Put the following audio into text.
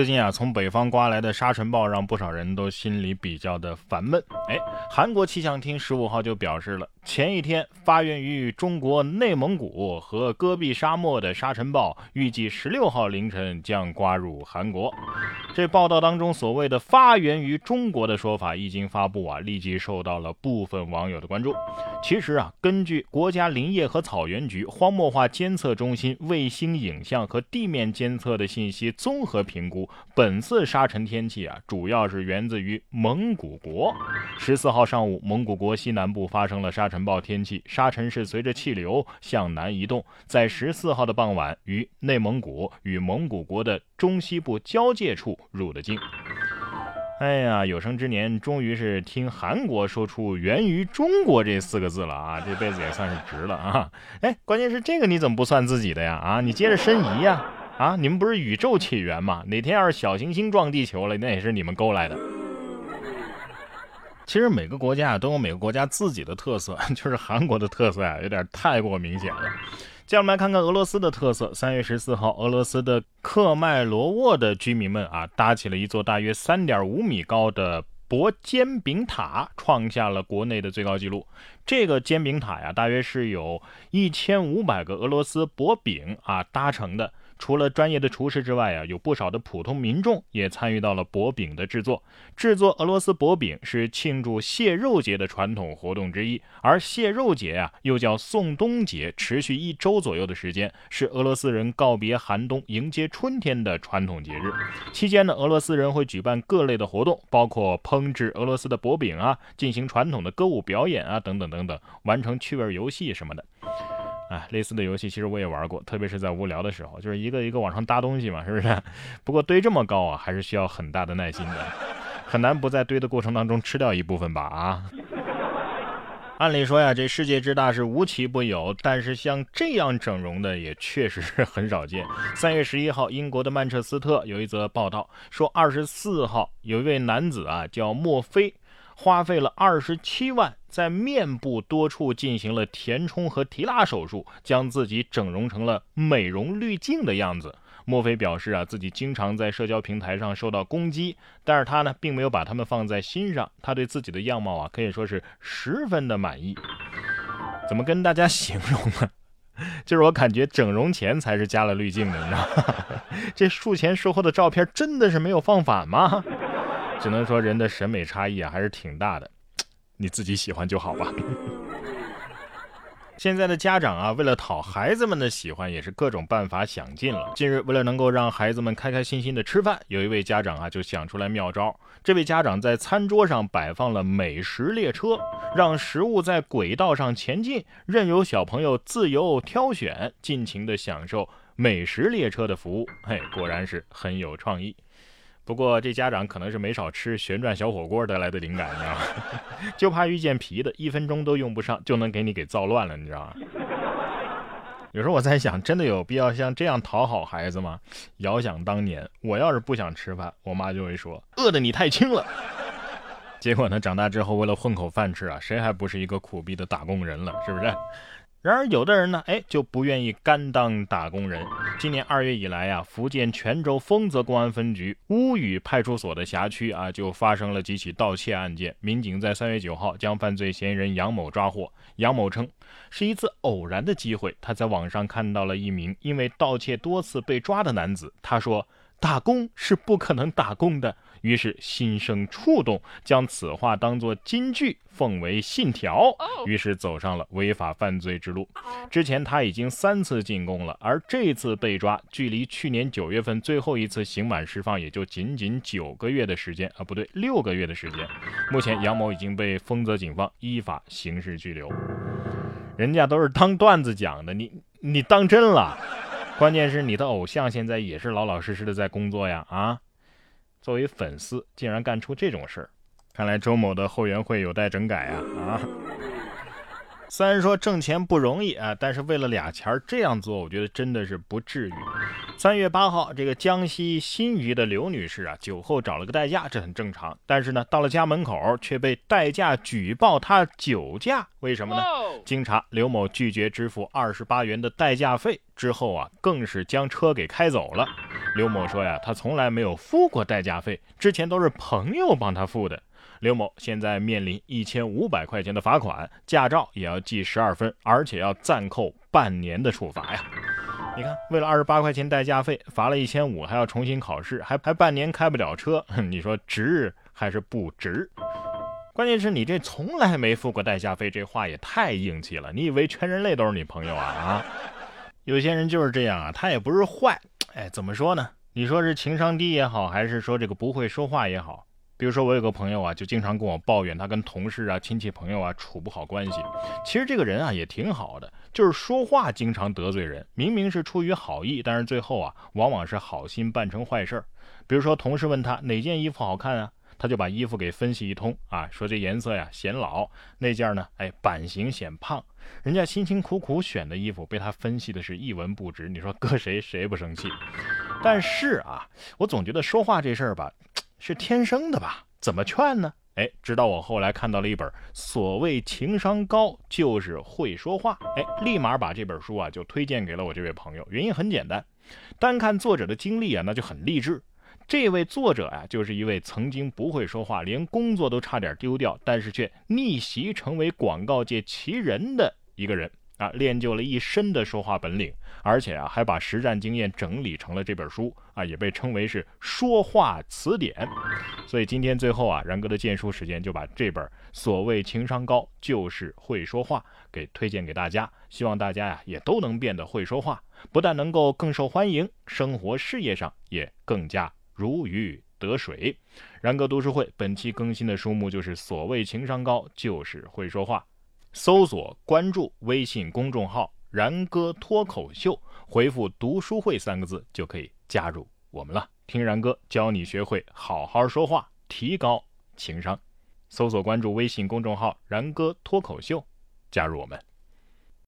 最近啊，从北方刮来的沙尘暴让不少人都心里比较的烦闷。哎，韩国气象厅十五号就表示了，前一天发源于中国内蒙古和戈壁沙漠的沙尘暴，预计十六号凌晨将刮入韩国。这报道当中所谓的发源于中国的说法一经发布啊，立即受到了部分网友的关注。其实啊，根据国家林业和草原局荒漠化监测中心卫星影像和地面监测的信息综合评估。本次沙尘天气啊，主要是源自于蒙古国。十四号上午，蒙古国西南部发生了沙尘暴天气，沙尘是随着气流向南移动，在十四号的傍晚，于内蒙古与蒙古国的中西部交界处入的境。哎呀，有生之年终于是听韩国说出“源于中国”这四个字了啊，这辈子也算是值了啊！哎，关键是这个你怎么不算自己的呀？啊，你接着申遗呀！啊，你们不是宇宙起源吗？哪天要是小行星撞地球了，那也是你们勾来的。其实每个国家啊都有每个国家自己的特色，就是韩国的特色啊，有点太过明显了。接下来我们来看看俄罗斯的特色。三月十四号，俄罗斯的克麦罗沃的居民们啊，搭起了一座大约三点五米高的薄煎饼塔，创下了国内的最高纪录。这个煎饼塔呀，大约是有一千五百个俄罗斯薄饼啊搭成的。除了专业的厨师之外啊，有不少的普通民众也参与到了薄饼的制作。制作俄罗斯薄饼是庆祝蟹肉节的传统活动之一，而蟹肉节啊又叫送冬节，持续一周左右的时间，是俄罗斯人告别寒冬、迎接春天的传统节日。期间呢，俄罗斯人会举办各类的活动，包括烹制俄罗斯的薄饼啊，进行传统的歌舞表演啊，等等等等，完成趣味游戏什么的。哎，类似的游戏其实我也玩过，特别是在无聊的时候，就是一个一个往上搭东西嘛，是不是？不过堆这么高啊，还是需要很大的耐心的，很难不在堆的过程当中吃掉一部分吧？啊，按理说呀，这世界之大是无奇不有，但是像这样整容的也确实是很少见。三月十一号，英国的曼彻斯特有一则报道说，二十四号有一位男子啊，叫墨菲。花费了二十七万，在面部多处进行了填充和提拉手术，将自己整容成了美容滤镜的样子。墨菲表示啊，自己经常在社交平台上受到攻击，但是他呢，并没有把他们放在心上。他对自己的样貌啊，可以说是十分的满意。怎么跟大家形容呢？就是我感觉整容前才是加了滤镜的，你知道吗？这术前术后的照片真的是没有放反吗？只能说人的审美差异啊还是挺大的，你自己喜欢就好吧。现在的家长啊，为了讨孩子们的喜欢，也是各种办法想尽了。近日，为了能够让孩子们开开心心的吃饭，有一位家长啊就想出来妙招。这位家长在餐桌上摆放了美食列车，让食物在轨道上前进，任由小朋友自由挑选，尽情的享受美食列车的服务。嘿，果然是很有创意。不过这家长可能是没少吃旋转小火锅得来的灵感，你知道吗？就怕遇见皮的，一分钟都用不上就能给你给造乱了，你知道吗？有时候我在想，真的有必要像这样讨好孩子吗？遥想当年，我要是不想吃饭，我妈就会说饿的你太轻了。结果呢，长大之后为了混口饭吃啊，谁还不是一个苦逼的打工人了？是不是？然而，有的人呢，哎，就不愿意甘当打工人。今年二月以来呀，福建泉州丰泽公安分局乌屿派出所的辖区啊，就发生了几起盗窃案件。民警在三月九号将犯罪嫌疑人杨某抓获。杨某称，是一次偶然的机会，他在网上看到了一名因为盗窃多次被抓的男子。他说，打工是不可能打工的。于是心生触动，将此话当作金句奉为信条，于是走上了违法犯罪之路。之前他已经三次进宫了，而这次被抓，距离去年九月份最后一次刑满释放也就仅仅九个月的时间啊，不对，六个月的时间。目前杨某已经被丰泽警方依法刑事拘留。人家都是当段子讲的，你你当真了？关键是你的偶像现在也是老老实实的在工作呀，啊？作为粉丝，竟然干出这种事儿，看来周某的后援会有待整改啊！啊！虽然说挣钱不容易啊，但是为了俩钱儿这样做，我觉得真的是不至于。三月八号，这个江西新余的刘女士啊，酒后找了个代驾，这很正常。但是呢，到了家门口却被代驾举报她酒驾，为什么呢？经查，刘某拒绝支付二十八元的代驾费之后啊，更是将车给开走了。刘某说呀，他从来没有付过代驾费，之前都是朋友帮他付的。刘某现在面临一千五百块钱的罚款，驾照也要记十二分，而且要暂扣半年的处罚呀！你看，为了二十八块钱代驾费，罚了一千五，还要重新考试，还还半年开不了车，你说值还是不值？关键是你这从来没付过代驾费，这话也太硬气了！你以为全人类都是你朋友啊？啊？有些人就是这样啊，他也不是坏，哎，怎么说呢？你说是情商低也好，还是说这个不会说话也好？比如说，我有个朋友啊，就经常跟我抱怨，他跟同事啊、亲戚朋友啊处不好关系。其实这个人啊也挺好的，就是说话经常得罪人。明明是出于好意，但是最后啊，往往是好心办成坏事。比如说，同事问他哪件衣服好看啊，他就把衣服给分析一通啊，说这颜色呀显老，那件呢，哎版型显胖。人家辛辛苦苦选的衣服被他分析的是一文不值。你说搁谁谁不生气？但是啊，我总觉得说话这事儿吧。是天生的吧？怎么劝呢？哎，直到我后来看到了一本所谓情商高就是会说话，哎，立马把这本书啊就推荐给了我这位朋友。原因很简单，单看作者的经历啊，那就很励志。这位作者啊，就是一位曾经不会说话，连工作都差点丢掉，但是却逆袭成为广告界奇人的一个人。啊，练就了一身的说话本领，而且啊，还把实战经验整理成了这本书啊，也被称为是说话词典。所以今天最后啊，然哥的荐书时间就把这本所谓情商高就是会说话给推荐给大家，希望大家呀也都能变得会说话，不但能够更受欢迎，生活事业上也更加如鱼得水。然哥读书会本期更新的书目就是所谓情商高就是会说话。搜索关注微信公众号“然哥脱口秀”，回复“读书会”三个字就可以加入我们了。听然哥教你学会好好说话，提高情商。搜索关注微信公众号“然哥脱口秀”，加入我们。